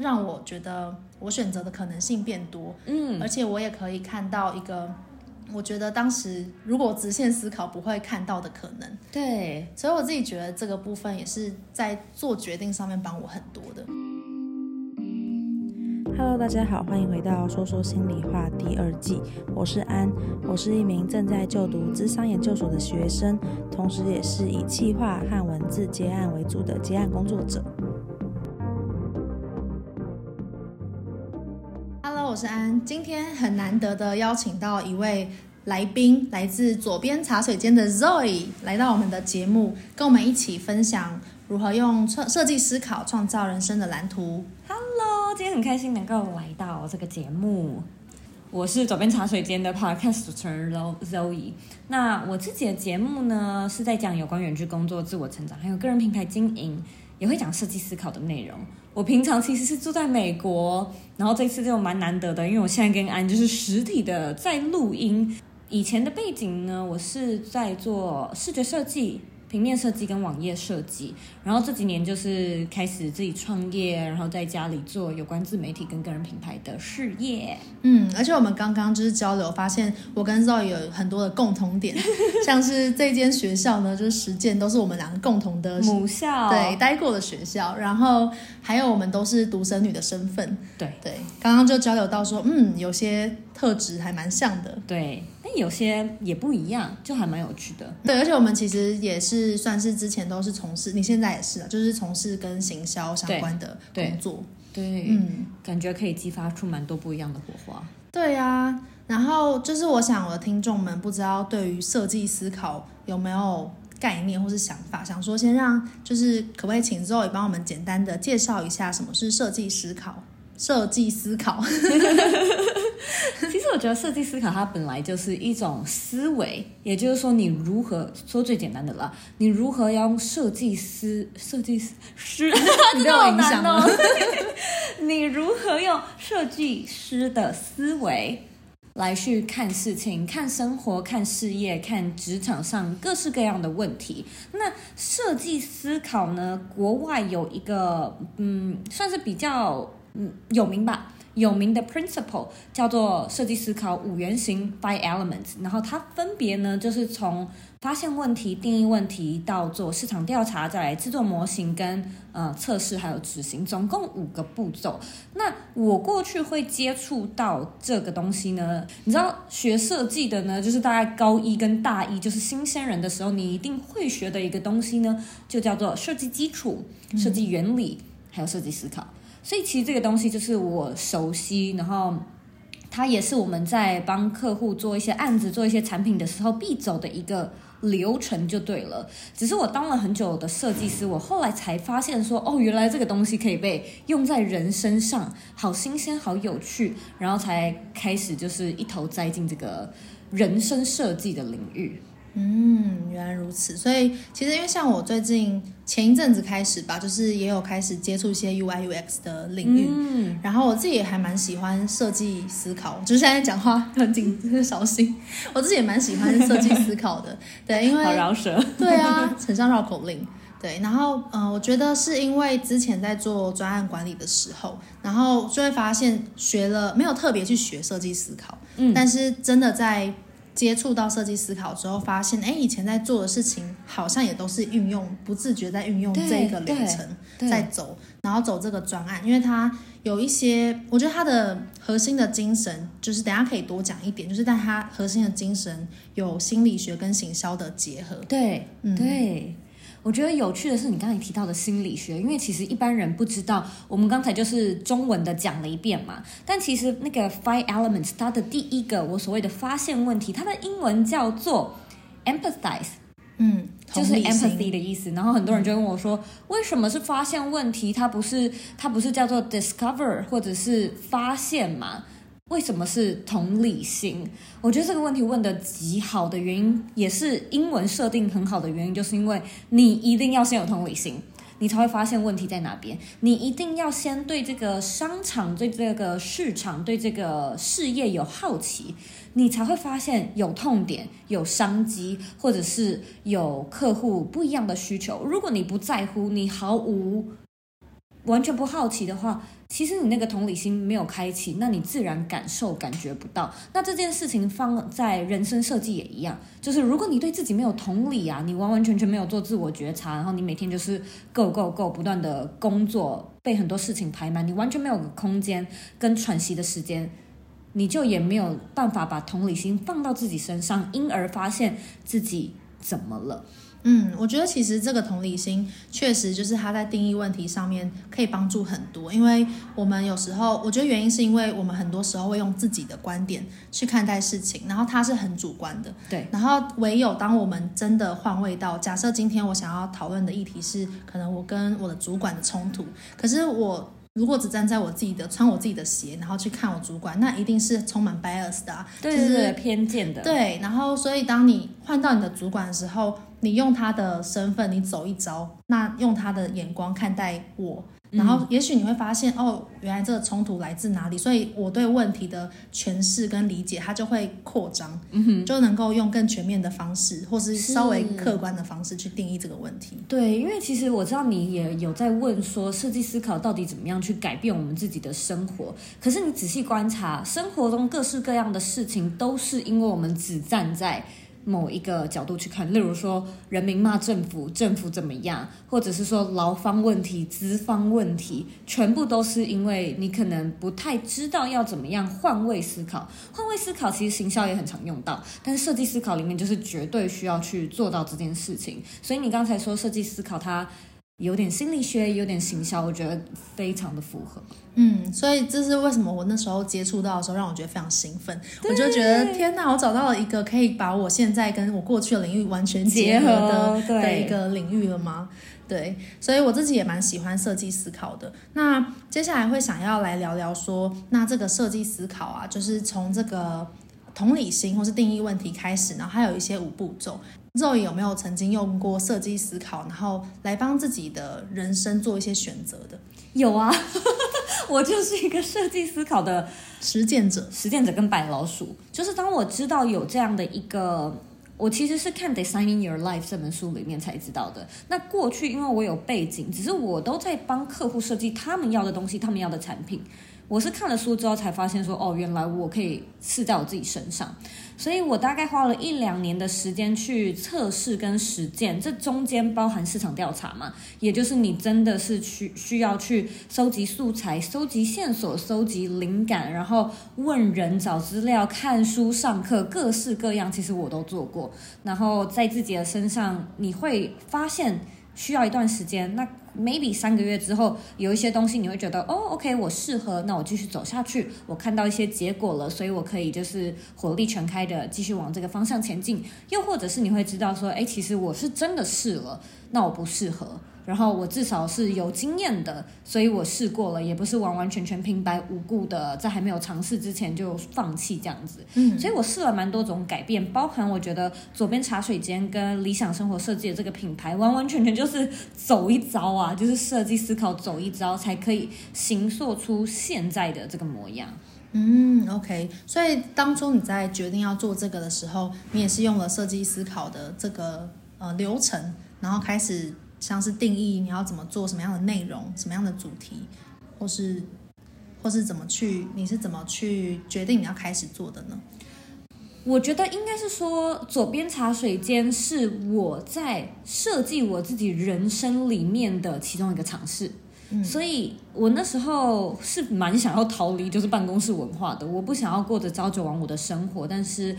让我觉得我选择的可能性变多，嗯，而且我也可以看到一个我觉得当时如果直线思考不会看到的可能，对，所以我自己觉得这个部分也是在做决定上面帮我很多的。Hello，大家好，欢迎回到说说心里话第二季，我是安，我是一名正在就读智商研究所的学生，同时也是以企划和文字接案为主的接案工作者。是安，今天很难得的邀请到一位来宾，来自左边茶水间的 Zoe 来到我们的节目，跟我们一起分享如何用设设计思考创造人生的蓝图。Hello，今天很开心能够来到这个节目。我是左边茶水间的 Podcast 主持人 Zoe。那我自己的节目呢，是在讲有关远距工作、自我成长，还有个人品牌经营，也会讲设计思考的内容。我平常其实是住在美国，然后这次就蛮难得的，因为我现在跟安就是实体的在录音。以前的背景呢，我是在做视觉设计。平面设计跟网页设计，然后这几年就是开始自己创业，然后在家里做有关自媒体跟个人品牌的事业。嗯，而且我们刚刚就是交流，发现我跟 Zoe 有很多的共同点，像是这间学校呢，就是实践都是我们两个共同的母校，对，待过的学校。然后还有我们都是独生女的身份，对对。刚刚就交流到说，嗯，有些特质还蛮像的，对。有些也不一样，就还蛮有趣的。对，而且我们其实也是算是之前都是从事，你现在也是啊，就是从事跟行销相关的工作。对，对嗯，感觉可以激发出蛮多不一样的火花。对啊，然后就是我想我的听众们不知道对于设计思考有没有概念或是想法，想说先让就是可不可以请 Zoe 帮我们简单的介绍一下什么是设计思考？设计思考。其实我觉得设计思考它本来就是一种思维，也就是说你如何说最简单的啦，你如何要用设计师设计师，你对我影响了？你如何用设计师的思维来去看事情、看生活、看事业、看职场上各式各样的问题？那设计思考呢？国外有一个嗯，算是比较嗯有名吧。有名的 principle 叫做设计思考五原型 five elements，然后它分别呢就是从发现问题、定义问题到做市场调查，再来制作模型跟呃测试，还有执行，总共五个步骤。那我过去会接触到这个东西呢，你知道学设计的呢，就是大概高一跟大一就是新鲜人的时候，你一定会学的一个东西呢，就叫做设计基础、设计原理，还有设计思考。所以其实这个东西就是我熟悉，然后它也是我们在帮客户做一些案子、做一些产品的时候必走的一个流程，就对了。只是我当了很久的设计师，我后来才发现说，哦，原来这个东西可以被用在人身上，好新鲜，好有趣，然后才开始就是一头栽进这个人生设计的领域。嗯，原来如此。所以其实因为像我最近前一阵子开始吧，就是也有开始接触一些 UI UX 的领域。嗯，然后我自己也还蛮喜欢设计思考，就是现在讲话很紧，小心。我自己也蛮喜欢设计思考的，对，因为好饶舌。对啊，很像绕口令。对，然后嗯、呃，我觉得是因为之前在做专案管理的时候，然后就会发现学了没有特别去学设计思考，嗯，但是真的在。接触到设计思考之后，发现哎，以前在做的事情好像也都是运用，不自觉在运用这个流程在走，然后走这个专案，因为它有一些，我觉得它的核心的精神就是等下可以多讲一点，就是但它核心的精神有心理学跟行销的结合，对，嗯，对。我觉得有趣的是，你刚才提到的心理学，因为其实一般人不知道，我们刚才就是中文的讲了一遍嘛。但其实那个 Five Elements，它的第一个我所谓的发现问题，它的英文叫做 Empathize，嗯，就是 Empathy 的意思。然后很多人就问我说，为什么是发现问题？它不是它不是叫做 Discover 或者是发现吗？为什么是同理心？我觉得这个问题问得极好的原因，也是英文设定很好的原因，就是因为你一定要先有同理心，你才会发现问题在哪边。你一定要先对这个商场、对这个市场、对这个事业有好奇，你才会发现有痛点、有商机，或者是有客户不一样的需求。如果你不在乎，你毫无完全不好奇的话，其实你那个同理心没有开启，那你自然感受感觉不到。那这件事情放在人生设计也一样，就是如果你对自己没有同理啊，你完完全全没有做自我觉察，然后你每天就是 go go go 不断的工作，被很多事情排满，你完全没有空间跟喘息的时间，你就也没有办法把同理心放到自己身上，因而发现自己怎么了。嗯，我觉得其实这个同理心确实就是他在定义问题上面可以帮助很多，因为我们有时候，我觉得原因是因为我们很多时候会用自己的观点去看待事情，然后它是很主观的。对。然后唯有当我们真的换位到，假设今天我想要讨论的议题是可能我跟我的主管的冲突，可是我如果只站在我自己的穿我自己的鞋，然后去看我主管，那一定是充满 bias 的啊，对对对，偏见的。对。然后，所以当你换到你的主管的时候，你用他的身份，你走一遭，那用他的眼光看待我，然后也许你会发现，哦，原来这个冲突来自哪里，所以我对问题的诠释跟理解，它就会扩张，嗯，就能够用更全面的方式，或是稍微客观的方式去定义这个问题。对，因为其实我知道你也有在问说，设计思考到底怎么样去改变我们自己的生活，可是你仔细观察，生活中各式各样的事情，都是因为我们只站在。某一个角度去看，例如说人民骂政府，政府怎么样，或者是说劳方问题、资方问题，全部都是因为你可能不太知道要怎么样换位思考。换位思考其实行销也很常用到，但是设计思考里面就是绝对需要去做到这件事情。所以你刚才说设计思考它。有点心理学，有点行销，我觉得非常的符合。嗯，所以这是为什么我那时候接触到的时候，让我觉得非常兴奋。我就觉得天哪，我找到了一个可以把我现在跟我过去的领域完全结合的合的一个领域了吗？对，所以我自己也蛮喜欢设计思考的。那接下来会想要来聊聊说，那这个设计思考啊，就是从这个同理心或是定义问题开始，然后还有一些五步骤。Zoe 有没有曾经用过设计思考，然后来帮自己的人生做一些选择的？有啊，我就是一个设计思考的实践者，实践者跟白老鼠。就是当我知道有这样的一个，我其实是看《Designing Your Life》这本书里面才知道的。那过去因为我有背景，只是我都在帮客户设计他们要的东西，他们要的产品。我是看了书之后才发现说，哦，原来我可以试在我自己身上，所以我大概花了一两年的时间去测试跟实践，这中间包含市场调查嘛，也就是你真的是需需要去收集素材、收集线索、收集灵感，然后问人、找资料、看书、上课，各式各样，其实我都做过。然后在自己的身上，你会发现需要一段时间，那。Maybe 三个月之后，有一些东西你会觉得，哦，OK，我适合，那我继续走下去。我看到一些结果了，所以我可以就是火力全开的继续往这个方向前进。又或者是你会知道说，哎，其实我是真的试了，那我不适合。然后我至少是有经验的，所以我试过了，也不是完完全全平白无故的在还没有尝试之前就放弃这样子。嗯，所以我试了蛮多种改变，包含我觉得左边茶水间跟理想生活设计的这个品牌，完完全全就是走一遭啊，就是设计思考走一遭，才可以形塑出现在的这个模样。嗯，OK。所以当初你在决定要做这个的时候，你也是用了设计思考的这个呃流程，然后开始。像是定义你要怎么做，什么样的内容，什么样的主题，或是或是怎么去，你是怎么去决定你要开始做的呢？我觉得应该是说，左边茶水间是我在设计我自己人生里面的其中一个尝试，嗯，所以我那时候是蛮想要逃离就是办公室文化的，我不想要过着朝九晚五的生活，但是。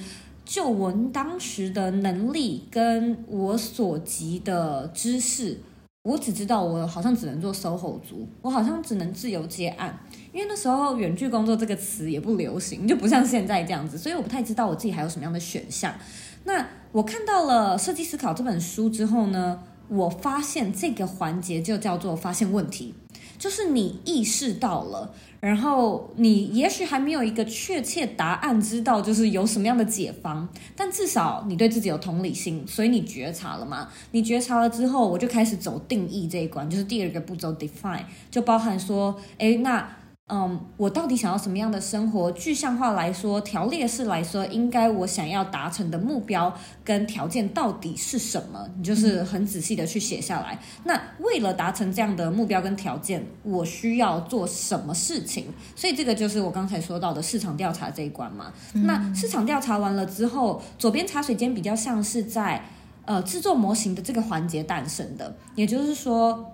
就我当时的能力跟我所及的知识，我只知道我好像只能做 SOHO 族，我好像只能自由接案，因为那时候远距工作这个词也不流行，就不像现在这样子，所以我不太知道我自己还有什么样的选项。那我看到了《设计思考》这本书之后呢，我发现这个环节就叫做发现问题，就是你意识到了。然后你也许还没有一个确切答案，知道就是有什么样的解方，但至少你对自己有同理心，所以你觉察了嘛？你觉察了之后，我就开始走定义这一关，就是第二个步骤 define，就包含说，诶，那嗯，我到底想要什么样的生活？具象化来说，条列式来说，应该我想要达成的目标跟条件到底是什么？你就是很仔细的去写下来。那为了达成这样的目标跟条件，我需要做什么事情？所以这个就是我刚才说到的市场调查这一关嘛。那市场调查完了之后，左边茶水间比较像是在呃制作模型的这个环节诞生的，也就是说，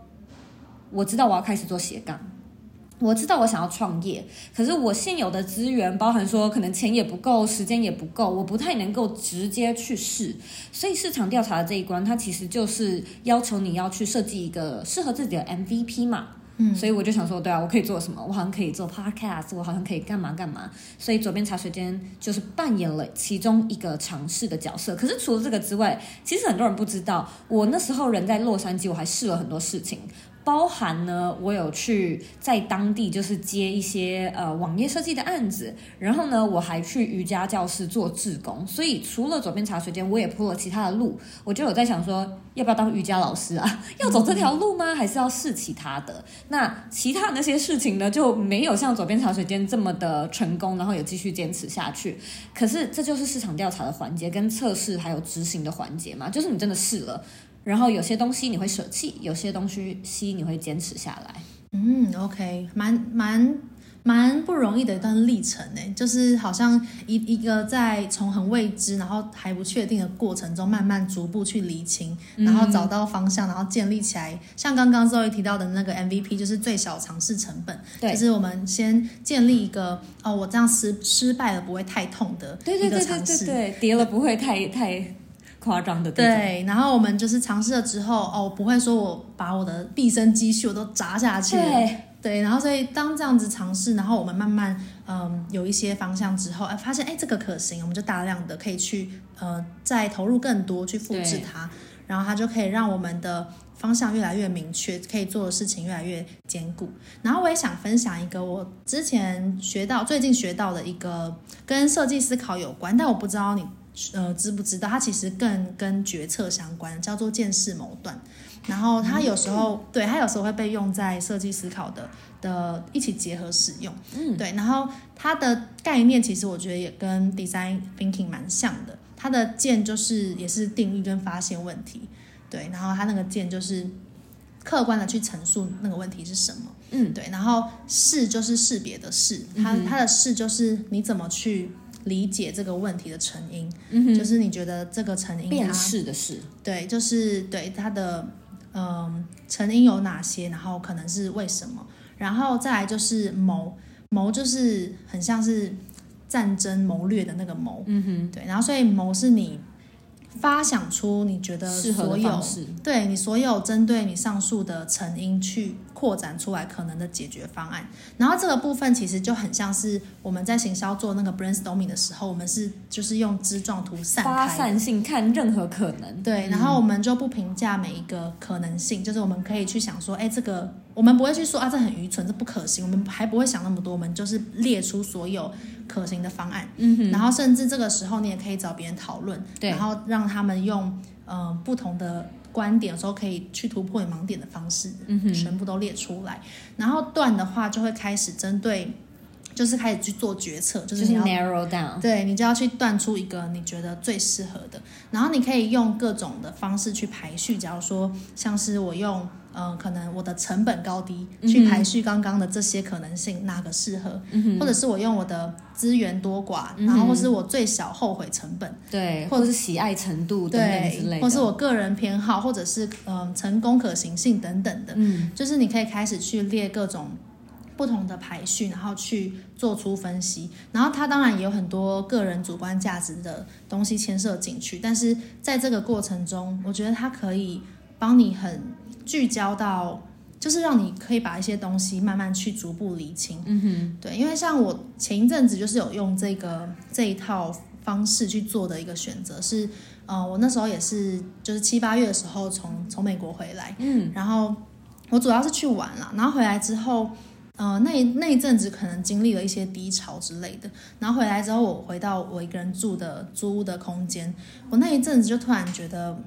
我知道我要开始做斜杠。我知道我想要创业，可是我现有的资源，包含说可能钱也不够，时间也不够，我不太能够直接去试。所以市场调查的这一关，它其实就是要求你要去设计一个适合自己的 MVP 嘛。嗯，所以我就想说，对啊，我可以做什么？我好像可以做 Podcast，我好像可以干嘛干嘛。所以左边茶水间就是扮演了其中一个尝试的角色。可是除了这个之外，其实很多人不知道，我那时候人在洛杉矶，我还试了很多事情。包含呢，我有去在当地就是接一些呃网页设计的案子，然后呢，我还去瑜伽教室做志工，所以除了左边茶水间，我也铺了其他的路。我就有在想说，要不要当瑜伽老师啊？要走这条路吗？还是要试其他的？那其他那些事情呢，就没有像左边茶水间这么的成功，然后也继续坚持下去。可是这就是市场调查的环节跟测试还有执行的环节嘛，就是你真的试了。然后有些东西你会舍弃，有些东西你会坚持下来。嗯，OK，蛮蛮蛮不容易的一段历程呢，就是好像一一个在从很未知，然后还不确定的过程中，慢慢逐步去理清，然后找到方向，然后建立起来。像刚刚 Zoe 提到的那个 MVP，就是最小尝试成本，对，就是我们先建立一个哦，我这样失失败了不会太痛的一个尝试，对对对对对对，跌了不会太太。夸张的对，然后我们就是尝试了之后，哦，不会说我把我的毕生积蓄我都砸下去，对，对，然后所以当这样子尝试，然后我们慢慢嗯有一些方向之后，哎，发现哎这个可行，我们就大量的可以去呃再投入更多去复制它，然后它就可以让我们的方向越来越明确，可以做的事情越来越坚固。然后我也想分享一个我之前学到最近学到的一个跟设计思考有关，但我不知道你。呃，知不知道它其实更跟决策相关，叫做见识谋断。然后它有时候，嗯、对，它有时候会被用在设计思考的的一起结合使用。嗯，对。然后它的概念其实我觉得也跟 design thinking 蛮像的。它的见就是也是定义跟发现问题。对，然后它那个见就是客观的去陈述那个问题是什么。嗯，对。然后识就是识别的识，它它的识就是你怎么去。理解这个问题的成因，嗯，就是你觉得这个成因，辨识的是对，就是对它的嗯成因有哪些，然后可能是为什么，然后再来就是谋谋，就是很像是战争谋略的那个谋，嗯哼，对，然后所以谋是你。发想出你觉得所有对你所有针对你上述的成因去扩展出来可能的解决方案，然后这个部分其实就很像是我们在行销做那个 brainstorming 的时候，我们是就是用枝状图散开发散性看任何可能，对，然后我们就不评价每一个可能性，就是我们可以去想说，哎，这个我们不会去说啊，这很愚蠢，这不可行，我们还不会想那么多，我们就是列出所有。可行的方案，嗯哼，然后甚至这个时候你也可以找别人讨论，对，然后让他们用嗯、呃、不同的观点，的时候可以去突破你盲点的方式，嗯哼，全部都列出来。然后断的话就会开始针对，就是开始去做决策，就是 narrow down，对，你就要去断出一个你觉得最适合的。然后你可以用各种的方式去排序，假如说像是我用。嗯、呃，可能我的成本高低去排序刚刚的这些可能性，哪个适合、嗯，或者是我用我的资源多寡、嗯，然后或是我最小后悔成本，对，或者是喜爱程度等等之类的，或是我个人偏好，或者是嗯、呃、成功可行性等等的，嗯，就是你可以开始去列各种不同的排序，然后去做出分析，然后它当然也有很多个人主观价值的东西牵涉进去，但是在这个过程中，我觉得它可以帮你很。聚焦到，就是让你可以把一些东西慢慢去逐步理清。嗯哼，对，因为像我前一阵子就是有用这个这一套方式去做的一个选择是，呃，我那时候也是就是七八月的时候从从美国回来，嗯，然后我主要是去玩了，然后回来之后，呃，那那一阵子可能经历了一些低潮之类的，然后回来之后我回到我一个人住的租屋的空间，我那一阵子就突然觉得。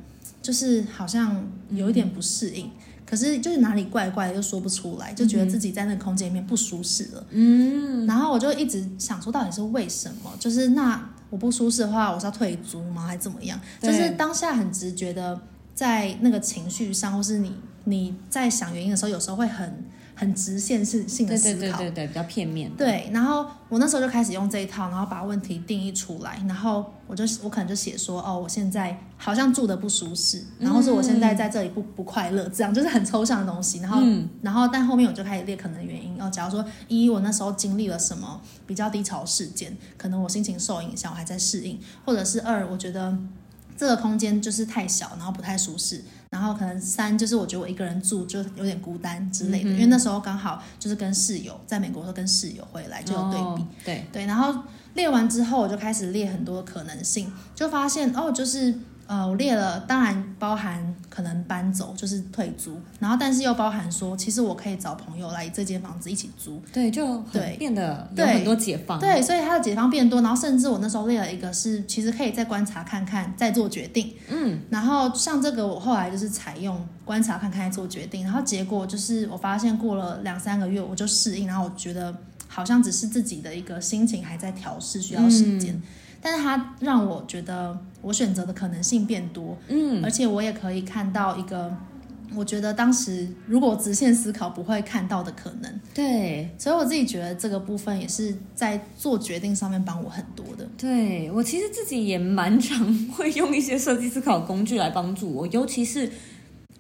就是好像有一点不适应，可是就是哪里怪怪的又说不出来，就觉得自己在那个空间里面不舒适了。嗯，然后我就一直想说，到底是为什么？就是那我不舒适的话，我是要退租吗？还是怎么样？就是当下很直觉的，在那个情绪上，或是你你在想原因的时候，有时候会很。很直线式性的思考，对对对对对，比较片面。对，然后我那时候就开始用这一套，然后把问题定义出来，然后我就我可能就写说，哦，我现在好像住的不舒适，然后是我现在在这里不不快乐，这样就是很抽象的东西。然后，嗯、然后但后面我就开始列可能原因，哦，假如说一我那时候经历了什么比较低潮事件，可能我心情受影响，我还在适应，或者是二，我觉得这个空间就是太小，然后不太舒适。然后可能三就是我觉得我一个人住就有点孤单之类的，嗯、因为那时候刚好就是跟室友在美国时候跟室友回来就有对比，哦、对对。然后列完之后我就开始列很多可能性，就发现哦就是。呃，我列了，当然包含可能搬走，就是退租，然后但是又包含说，其实我可以找朋友来这间房子一起租，对，就对变得有很多解放，对，所以它的解放变多，然后甚至我那时候列了一个是，其实可以再观察看看，再做决定，嗯，然后像这个我后来就是采用观察看看再做决定，然后结果就是我发现过了两三个月我就适应，然后我觉得好像只是自己的一个心情还在调试，需要时间。嗯但是它让我觉得我选择的可能性变多，嗯，而且我也可以看到一个，我觉得当时如果直线思考不会看到的可能，对，所以我自己觉得这个部分也是在做决定上面帮我很多的。对，我其实自己也蛮常会用一些设计思考工具来帮助我，尤其是。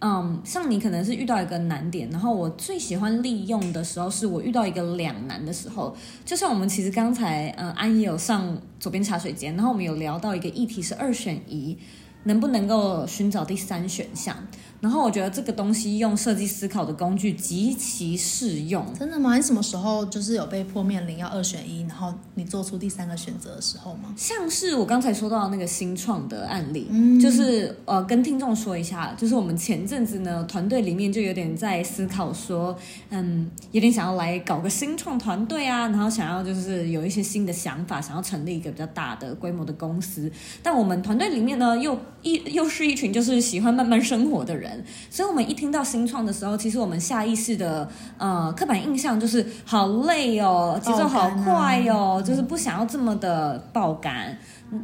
嗯，像你可能是遇到一个难点，然后我最喜欢利用的时候，是我遇到一个两难的时候。就像我们其实刚才，嗯，安也有上左边茶水间，然后我们有聊到一个议题是二选一，能不能够寻找第三选项？然后我觉得这个东西用设计思考的工具极其适用。真的吗？你什么时候就是有被迫面临要二选一，然后你做出第三个选择的时候吗？像是我刚才说到那个新创的案例，嗯，就是呃跟听众说一下，就是我们前阵子呢团队里面就有点在思考说，嗯，有点想要来搞个新创团队啊，然后想要就是有一些新的想法，想要成立一个比较大的规模的公司。但我们团队里面呢又一又是一群就是喜欢慢慢生活的人。所以，我们一听到新创的时候，其实我们下意识的呃刻板印象就是好累哦，节奏好快哦，就是不想要这么的爆肝，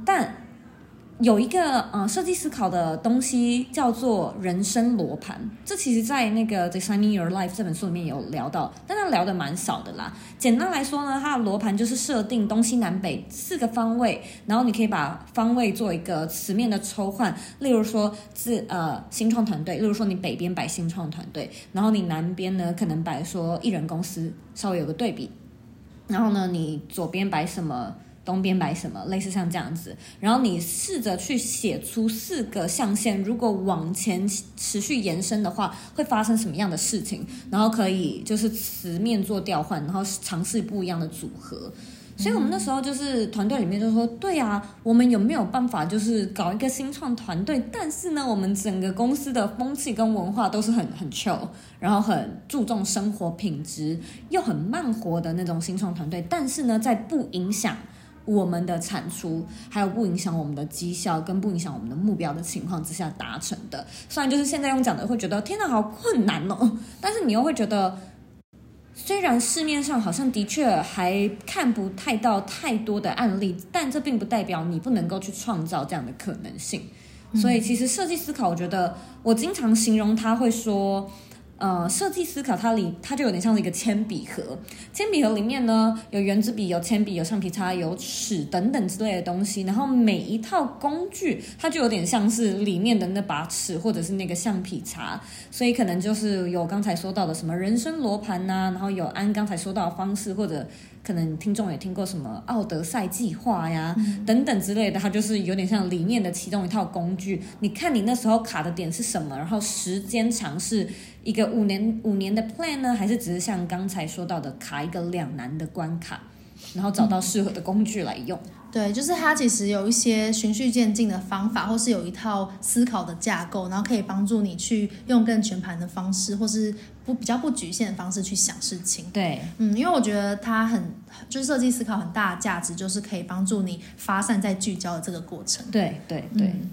但。有一个呃设计思考的东西叫做人生罗盘，这其实在那个《Designing Your Life》这本书里面有聊到，但它聊的蛮少的啦。简单来说呢，它的罗盘就是设定东西南北四个方位，然后你可以把方位做一个词面的抽换，例如说自呃新创团队，例如说你北边摆新创团队，然后你南边呢可能摆说艺人公司，稍微有个对比，然后呢你左边摆什么？东边买什么，类似像这样子，然后你试着去写出四个象限，如果往前持续延伸的话，会发生什么样的事情？然后可以就是词面做调换，然后尝试不一样的组合。所以我们那时候就是团队里面就说，对啊，我们有没有办法就是搞一个新创团队？但是呢，我们整个公司的风气跟文化都是很很 chill，然后很注重生活品质，又很慢活的那种新创团队。但是呢，在不影响我们的产出，还有不影响我们的绩效，跟不影响我们的目标的情况之下达成的。虽然就是现在用讲的会觉得天哪，好困难哦，但是你又会觉得，虽然市面上好像的确还看不太到太多的案例，但这并不代表你不能够去创造这样的可能性。所以其实设计思考，我觉得我经常形容他会说。呃，设计思考它里，它就有点像是一个铅笔盒。铅笔盒里面呢，有圆珠笔、有铅笔、有橡皮擦、有尺等等之类的东西。然后每一套工具，它就有点像是里面的那把尺或者是那个橡皮擦。所以可能就是有刚才说到的什么人生罗盘呐，然后有按刚才说到的方式或者。可能听众也听过什么奥德赛计划呀，嗯、等等之类的，它就是有点像里面的其中一套工具。你看你那时候卡的点是什么，然后时间长是一个五年五年的 plan 呢，还是只是像刚才说到的卡一个两难的关卡，然后找到适合的工具来用。嗯对，就是它其实有一些循序渐进的方法，或是有一套思考的架构，然后可以帮助你去用更全盘的方式，或是不比较不局限的方式去想事情。对，嗯，因为我觉得它很，就是设计思考很大的价值，就是可以帮助你发散再聚焦的这个过程。对对对。嗯，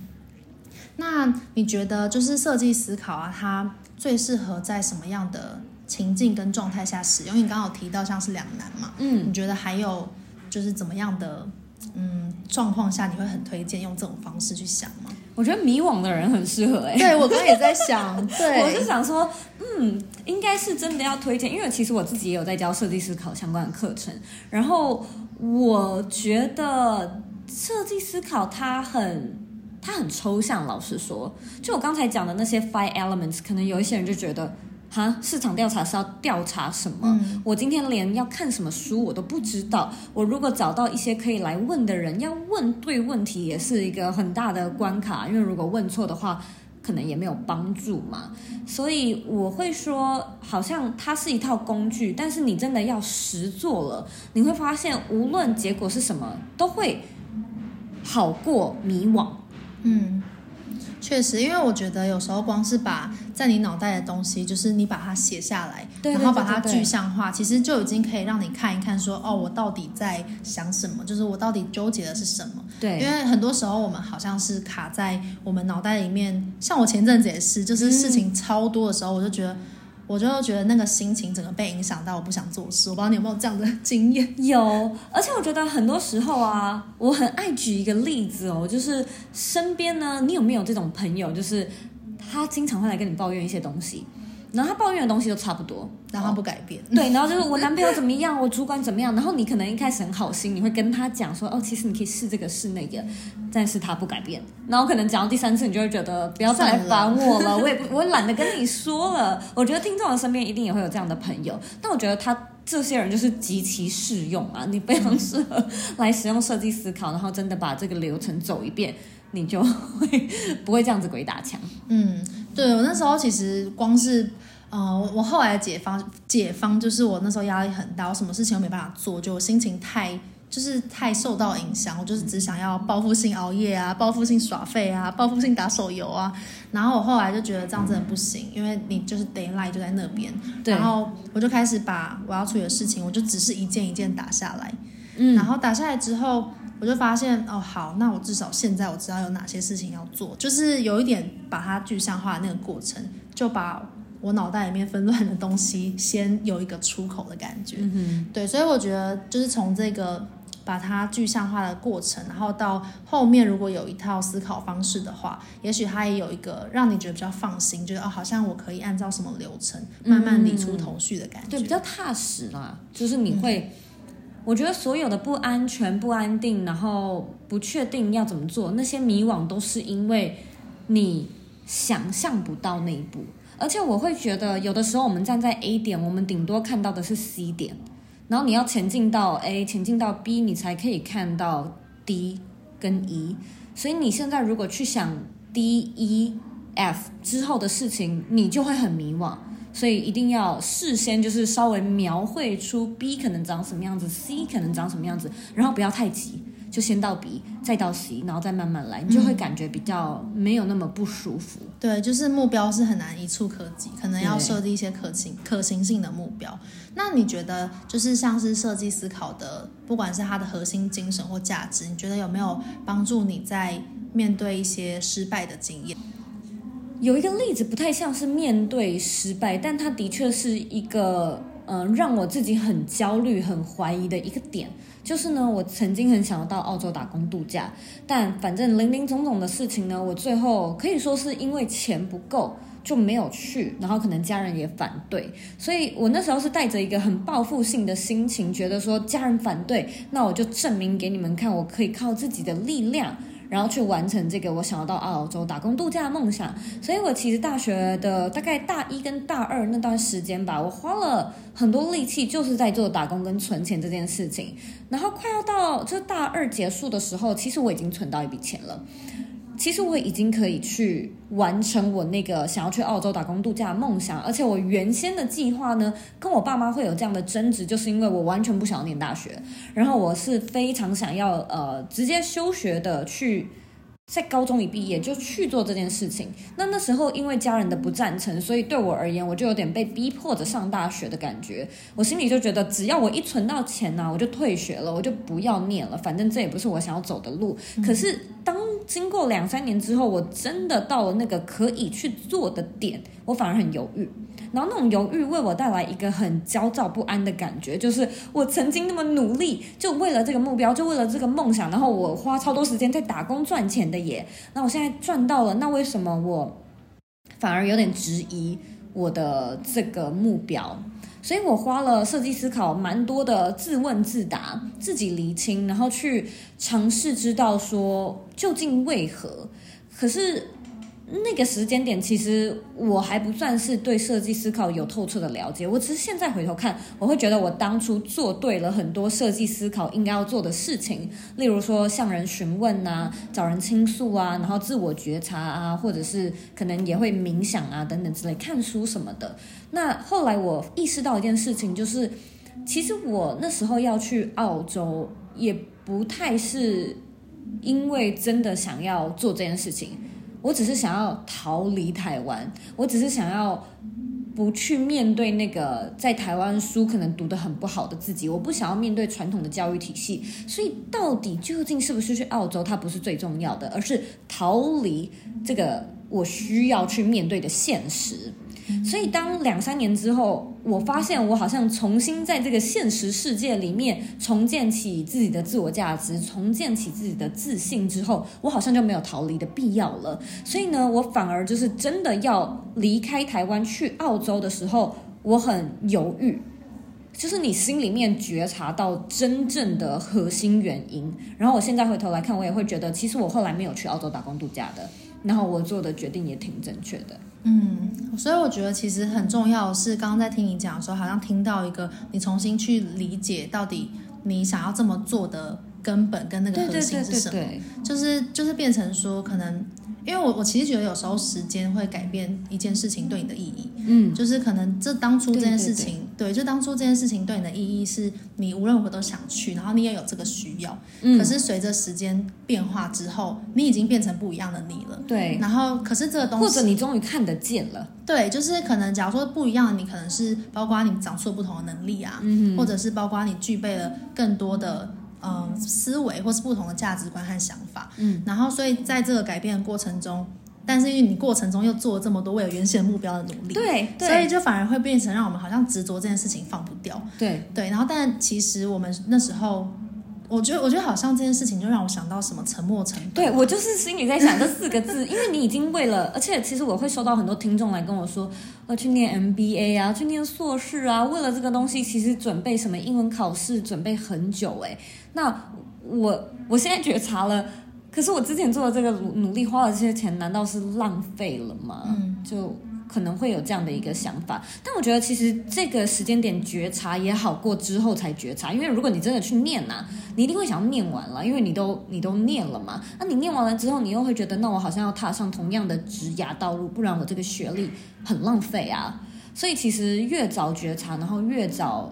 那你觉得就是设计思考啊，它最适合在什么样的情境跟状态下使用？因为你刚刚有提到像是两难嘛，嗯，你觉得还有就是怎么样的嗯状况下你会很推荐用这种方式去想吗？我觉得迷惘的人很适合哎、欸，对我刚刚也在想，对，我是想说，嗯，应该是真的要推荐，因为其实我自己也有在教设计思考相关的课程，然后我觉得设计思考它很它很抽象，老实说，就我刚才讲的那些 five elements，可能有一些人就觉得。哈，市场调查是要调查什么？嗯，我今天连要看什么书我都不知道。我如果找到一些可以来问的人，要问对问题也是一个很大的关卡，因为如果问错的话，可能也没有帮助嘛。所以我会说，好像它是一套工具，但是你真的要实做了，你会发现无论结果是什么，都会好过迷惘。嗯。确实，因为我觉得有时候光是把在你脑袋的东西，就是你把它写下来，对对对对对，然后把它具象化，其实就已经可以让你看一看说，说哦，我到底在想什么，就是我到底纠结的是什么。对，因为很多时候我们好像是卡在我们脑袋里面，像我前阵子也是，就是事情超多的时候，我就觉得。我就觉得那个心情整个被影响到，我不想做事。我不知道你有没有这样的经验？有，而且我觉得很多时候啊，我很爱举一个例子哦，就是身边呢，你有没有这种朋友，就是他经常会来跟你抱怨一些东西。然后他抱怨的东西都差不多，然后他不改变。哦、对，然后就是我男朋友怎么样，我主管怎么样。然后你可能一开始很好心，你会跟他讲说，哦，其实你可以试这个试那个，但是他不改变。然后可能讲到第三次，你就会觉得不要再来烦我了，我也不，我也懒得跟你说了。我觉得听众的身边一定也会有这样的朋友，但我觉得他这些人就是极其适用啊，你非常适合来使用设计思考，然后真的把这个流程走一遍，你就会 不会这样子鬼打墙。嗯，对，我那时候其实光是。呃，我后来的解方解方就是我那时候压力很大，我什么事情都没办法做，就我心情太就是太受到影响，我就是只想要报复性熬夜啊，报复性耍废啊，报复性打手游啊。然后我后来就觉得这样真的不行，因为你就是 deadline 就在那边，然后我就开始把我要处理的事情，我就只是一件一件打下来。嗯，然后打下来之后，我就发现哦，好，那我至少现在我知道有哪些事情要做，就是有一点把它具象化的那个过程，就把。我脑袋里面纷乱的东西，先有一个出口的感觉。嗯，对，所以我觉得就是从这个把它具象化的过程，然后到后面如果有一套思考方式的话，也许它也有一个让你觉得比较放心，觉得哦，好像我可以按照什么流程慢慢理出头绪的感觉，对，比较踏实啦。就是你会，我觉得所有的不安全、不安定，然后不确定要怎么做，那些迷惘都是因为你想象不到那一步。而且我会觉得，有的时候我们站在 A 点，我们顶多看到的是 C 点，然后你要前进到 A，前进到 B，你才可以看到 D 跟 E。所以你现在如果去想 D、E、F 之后的事情，你就会很迷惘。所以一定要事先就是稍微描绘出 B 可能长什么样子，C 可能长什么样子，然后不要太急。就先到 B，再到 C，然后再慢慢来，你就会感觉比较没有那么不舒服。嗯、对，就是目标是很难一触可及，可能要设定一些可行、可行性的目标。那你觉得，就是像是设计思考的，不管是它的核心精神或价值，你觉得有没有帮助你在面对一些失败的经验？有一个例子不太像是面对失败，但它的确是一个，嗯、让我自己很焦虑、很怀疑的一个点。就是呢，我曾经很想要到澳洲打工度假，但反正林林总总的事情呢，我最后可以说是因为钱不够就没有去，然后可能家人也反对，所以我那时候是带着一个很报复性的心情，觉得说家人反对，那我就证明给你们看，我可以靠自己的力量。然后去完成这个我想要到澳洲打工度假的梦想，所以我其实大学的大概大一跟大二那段时间吧，我花了很多力气，就是在做打工跟存钱这件事情。然后快要到就大二结束的时候，其实我已经存到一笔钱了。其实我已经可以去完成我那个想要去澳洲打工度假的梦想，而且我原先的计划呢，跟我爸妈会有这样的争执，就是因为我完全不想要念大学，然后我是非常想要呃直接休学的去。在高中一毕业就去做这件事情，那那时候因为家人的不赞成，所以对我而言，我就有点被逼迫着上大学的感觉。我心里就觉得，只要我一存到钱呢、啊，我就退学了，我就不要念了，反正这也不是我想要走的路。可是当经过两三年之后，我真的到了那个可以去做的点，我反而很犹豫。然后那种犹豫为我带来一个很焦躁不安的感觉，就是我曾经那么努力，就为了这个目标，就为了这个梦想，然后我花超多时间在打工赚钱的耶。那我现在赚到了，那为什么我反而有点质疑我的这个目标？所以我花了设计思考蛮多的自问自答，自己厘清，然后去尝试知道说究竟为何。可是。那个时间点，其实我还不算是对设计思考有透彻的了解。我只是现在回头看，我会觉得我当初做对了很多设计思考应该要做的事情，例如说向人询问啊，找人倾诉啊，然后自我觉察啊，或者是可能也会冥想啊等等之类，看书什么的。那后来我意识到一件事情，就是其实我那时候要去澳洲，也不太是因为真的想要做这件事情。我只是想要逃离台湾，我只是想要不去面对那个在台湾书可能读得很不好的自己，我不想要面对传统的教育体系，所以到底究竟是不是去澳洲，它不是最重要的，而是逃离这个我需要去面对的现实。所以，当两三年之后，我发现我好像重新在这个现实世界里面重建起自己的自我价值，重建起自己的自信之后，我好像就没有逃离的必要了。所以呢，我反而就是真的要离开台湾去澳洲的时候，我很犹豫。就是你心里面觉察到真正的核心原因，然后我现在回头来看，我也会觉得，其实我后来没有去澳洲打工度假的，然后我做的决定也挺正确的。嗯，所以我觉得其实很重要的是，刚刚在听你讲的时候，好像听到一个你重新去理解到底你想要这么做的根本跟那个核心是什么，对对对对对，就是就是变成说可能。因为我我其实觉得有时候时间会改变一件事情对你的意义，嗯，就是可能这当初这件事情，对，对，对，对，就当初这件事情对你的意义是你无论如何都想去，然后你也有这个需要，嗯，可是随着时间变化之后，你已经变成不一样的你了，对，然后可是这个东西，或者你终于看得见了，对，就是可能假如说不一样的你，可能是包括你长出不同的能力啊，嗯，或者是包括你具备了更多的。嗯，思维或是不同的价值观和想法，嗯，然后所以在这个改变的过程中，但是因为你过程中又做了这么多为了原先目标的努力，对，对，所以就反而会变成让我们好像执着这件事情放不掉，对对，然后但其实我们那时候。我觉得，我觉得好像这件事情就让我想到什么沉默成本。对，我就是心里在想这四个字，因为你已经为了，而且其实我会收到很多听众来跟我说，要去念 MBA 啊，去念硕士啊，为了这个东西，其实准备什么英文考试准备很久哎。那我我现在觉察了，可是我之前做的这个努努力花了这些钱，难道是浪费了吗？嗯，就。可能会有这样的一个想法，但我觉得其实这个时间点觉察也好过之后才觉察，因为如果你真的去念呐、你一定会想要念完了，因为你都你都念了嘛。那你念完了之后，你又会觉得，那我好像要踏上同样的职涯道路，不然我这个学历很浪费啊。所以其实越早觉察，然后越早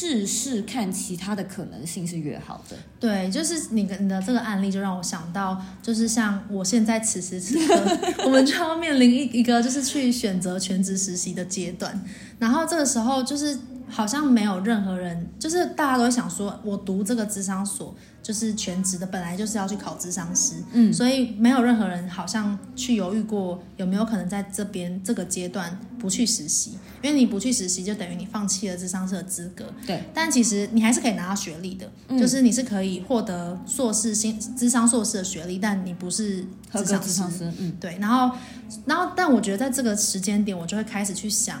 试试看其他的可能性是越好的。对，就是你的你的这个案例就让我想到，就是像我现在此时此刻，我们就要面临一一个就是去选择全职实习的阶段，然后这个时候就是好像没有任何人，就是大家都会想说，我读这个智商所。就是全职的，本来就是要去考智商师，嗯，所以没有任何人好像去犹豫过有没有可能在这边这个阶段不去实习，因为你不去实习就等于你放弃了智商师的资格，对。但其实你还是可以拿到学历的，嗯，就是你是可以获得硕士新智商硕士的学历，但你不是合格咨商师，嗯，对。然后，然后，但我觉得在这个时间点，我就会开始去想，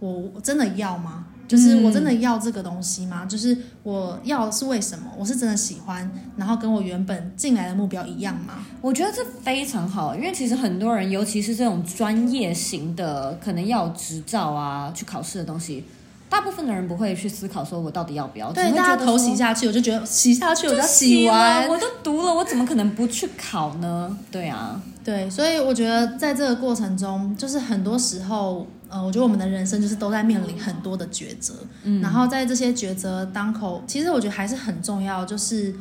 我真的要吗？就是我真的要这个东西吗？就是我要是为什么？我是真的喜欢，然后跟我原本进来的目标一样吗？我觉得这非常好，因为其实很多人，尤其是这种专业型的，可能要有执照啊，去考试的东西，大部分的人不会去思考说我到底要不要。对，大家头洗下去，我就觉得洗下去，我就洗完，我都读了，我怎么可能不去考呢？对啊，对，所以我觉得在这个过程中，就是很多时候。呃，我觉得我们的人生就是都在面临很多的抉择，嗯，然后在这些抉择当口，其实我觉得还是很重要，就是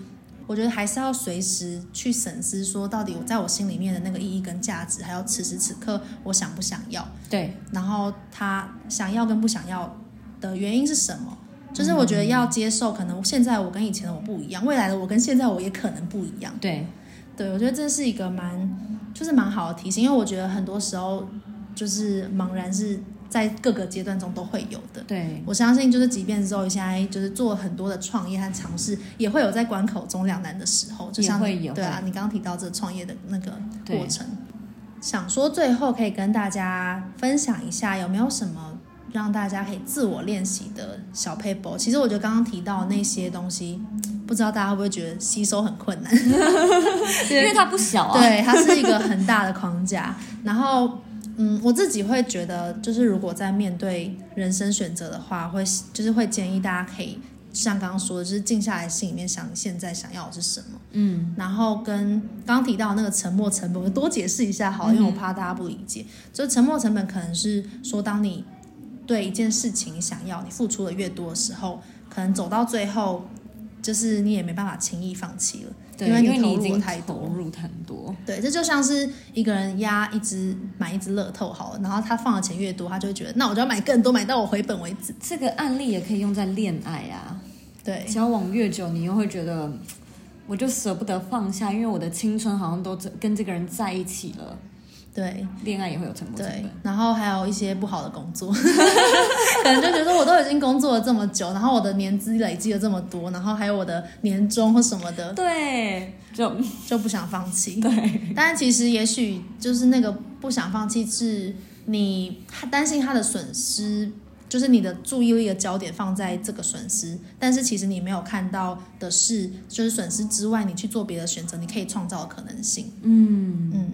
我觉得还是要随时去审视，说到底我在我心里面的那个意义跟价值，还有此时此刻我想不想要，对，然后他想要跟不想要的原因是什么？就是我觉得要接受，可能现在我跟以前的我不一样，未来的我跟现在我也可能不一样，对。对，我觉得这是一个蛮就是蛮好的提醒，因为我觉得很多时候就是茫然是在各个阶段中都会有的。对，我相信就是即便 Zoe 现在就是做很多的创业和尝试，也会有在关口中两难的时候，就像会有对啊，你刚刚提到这创业的那个过程，想说最后可以跟大家分享一下，有没有什么让大家可以自我练习的小 paper？？其实我觉得刚刚提到那些东西。不知道大家会不会觉得吸收很困难？因为它不小啊。对，它是一个很大的框架。然后，嗯，我自己会觉得，就是如果在面对人生选择的话，会就是会建议大家可以像刚刚说的，就是静下来，心里面想你现在想要的是什么。嗯。然后跟刚刚提到那个沉默成本，我多解释一下好，因为我怕大家不理解。嗯、就沉默成本可能是说，当你对一件事情想要，你付出的越多的时候，可能走到最后。就是你也没办法轻易放弃了，对，因为你投入太多，投入很多。对，这就像是一个人压一只买一只乐透好了，然后他放的钱越多，他就会觉得那我就要买更多，买到我回本为止。这个案例也可以用在恋爱啊，对，交往越久，你又会觉得我就舍不得放下，因为我的青春好像都跟这个人在一起了。对，恋爱也会有成本。对，然后还有一些不好的工作，可能就觉得我都已经工作了这么久，然后我的年资累积了这么多，然后还有我的年终或什么的，对，就就不想放弃。对，但其实也许就是那个不想放弃，是你担心他的损失。就是你的注意力的焦点放在这个损失，但是其实你没有看到的是，就是损失之外，你去做别的选择，你可以创造的可能性。嗯嗯，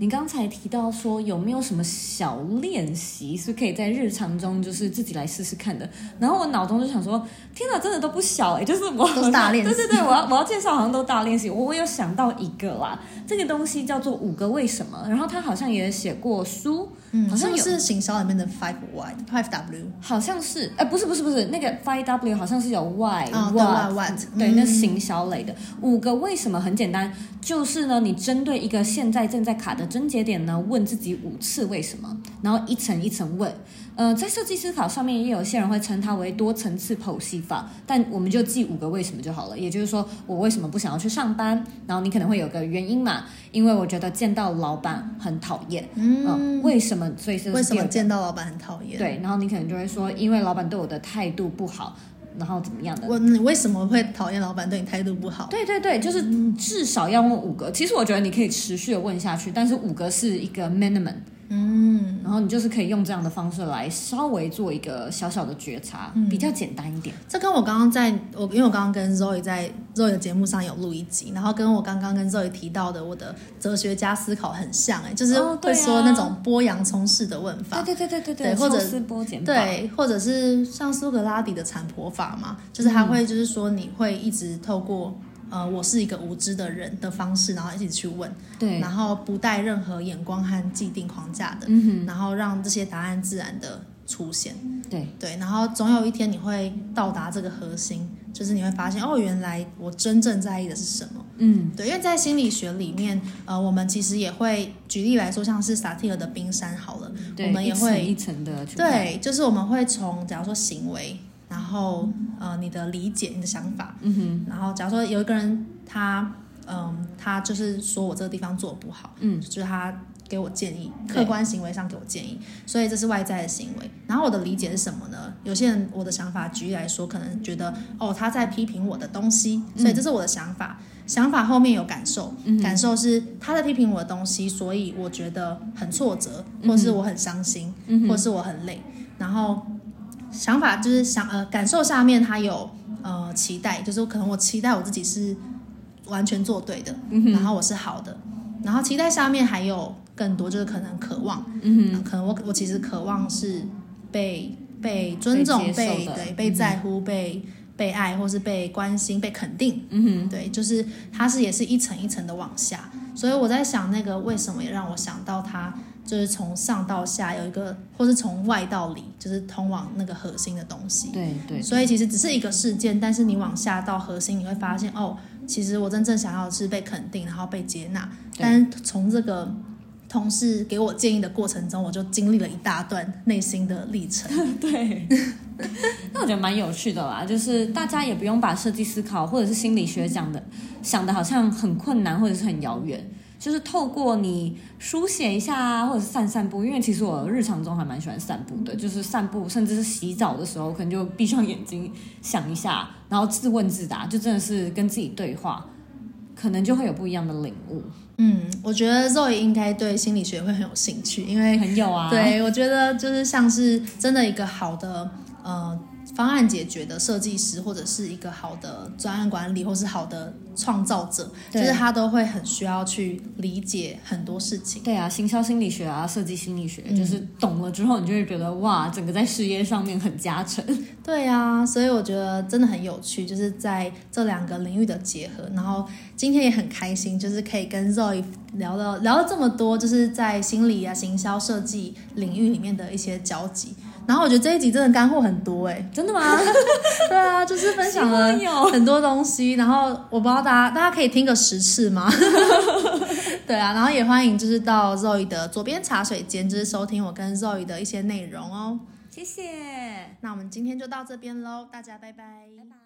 你刚才提到说有没有什么小练习是可以在日常中就是自己来试试看的？然后我脑中就想说，天哪，真的都不小哎、欸，就是我都是大练习。对对对，我要我要介绍好像都大练习。我我有想到一个啦，这个东西叫做五个为什么，然后他好像也写过书。嗯，好像是行销里面的 five why five w，好像是，哎、欸，不是不是不是，那个 five w 好像是有哦、what what，对，那行销类的、嗯、五个为什么很简单，就是呢，你针对一个现在正在卡的症结点呢，问自己五次为什么，然后一层一层问。呃，在设计思考上面，也有些人会称它为多层次剖析法，但我们就记五个为什么就好了。也就是说，我为什么不想要去上班？然后你可能会有个原因嘛，因为我觉得见到老板很讨厌。嗯、呃，为什么？所以是为什么见到老板很讨厌？对，然后你可能就会说，因为老板对我的态度不好，然后怎么样的？我你为什么会讨厌老板对你态度不好？对对对，就是至少要问五个。其实我觉得你可以持续的问下去，但是五个是一个 minimum。嗯，然后你就是可以用这样的方式来稍微做一个小小的觉察，嗯、比较简单一点。这跟我刚刚在我，因为我刚刚跟 Zoe 在 Zoe 的节目上有录一集，然后跟我刚刚跟 Zoe 提到的我的哲学家思考很像，哎，就是会说那种剥洋葱式的问法，对对对对对对，或者是剥茧，对，或者是像苏格拉底的产婆法嘛，就是他会就是说你会一直透过。呃，我是一个无知的人的方式，然后一起去问，对，然后不带任何眼光和既定框架的，嗯哼，然后让这些答案自然的出现，对。对，然后总有一天你会到达这个核心，就是你会发现，哦，原来我真正在意的是什么，嗯，对，因为在心理学里面，呃，我们其实也会举例来说，像是萨提尔的冰山好了，对，我们也会一层一层的，对，就是我们会从假如说行为。然后，呃，你的理解，你的想法，嗯哼。然后，假如说有一个人，他，嗯，他就是说我这个地方做得不好，嗯，就是他给我建议，客观行为上给我建议，所以这是外在的行为。然后我的理解是什么呢？有些人我的想法，举例来说，可能觉得，哦，他在批评我的东西，所以这是我的想法。嗯、想法后面有感受，嗯、感受是他在批评我的东西，所以我觉得很挫折，或是我很伤心，嗯、或是我很累，然后。想法就是想呃感受下面他有呃期待，就是可能我期待我自己是完全做对的，嗯，然后我是好的，然后期待下面还有更多，就是可能渴望，嗯哼，可能我我其实渴望是被被尊重、被，被对被在乎、嗯、被被爱，或是被关心、被肯定，嗯哼，对，就是它是也是一层一层的往下，所以我在想那个为什么也让我想到他。就是从上到下有一个，或是从外到里，就是通往那个核心的东西。对对。所以其实只是一个事件，但是你往下到核心，你会发现哦，其实我真正想要的是被肯定，然后被接纳。但是从这个同事给我建议的过程中，我就经历了一大段内心的历程。对。那我觉得蛮有趣的啦，就是大家也不用把设计思考或者是心理学讲的想的好像很困难或者是很遥远。就是透过你书写一下啊，或者是散散步，因为其实我日常中还蛮喜欢散步的，就是散步，甚至是洗澡的时候，可能就闭上眼睛想一下，然后自问自答，就真的是跟自己对话，可能就会有不一样的领悟。嗯，我觉得 Zoe 应该对心理学会很有兴趣，因为很有啊。对，我觉得就是像是真的一个好的呃。方案解决的设计师，或者是一个好的专案管理，或是好的创造者，就是他都会很需要去理解很多事情。对啊，行销心理学啊，设计心理学，嗯、就是懂了之后，你就会觉得哇，整个在事业上面很加成。对啊，所以我觉得真的很有趣，就是在这两个领域的结合。然后今天也很开心，就是可以跟 Zoe 聊了聊了这么多，就是在心理啊、行销设计领域里面的一些交集。然后我觉得这一集真的干货很多哎，真的吗？对啊，就是分享了很多东西。然后我不知道大家大家可以听个十次吗？对啊，然后也欢迎就是到 Zoe 的左边茶水间，就是收听我跟 Zoe 的一些内容哦。谢谢。那我们今天就到这边喽，大家拜拜。拜拜。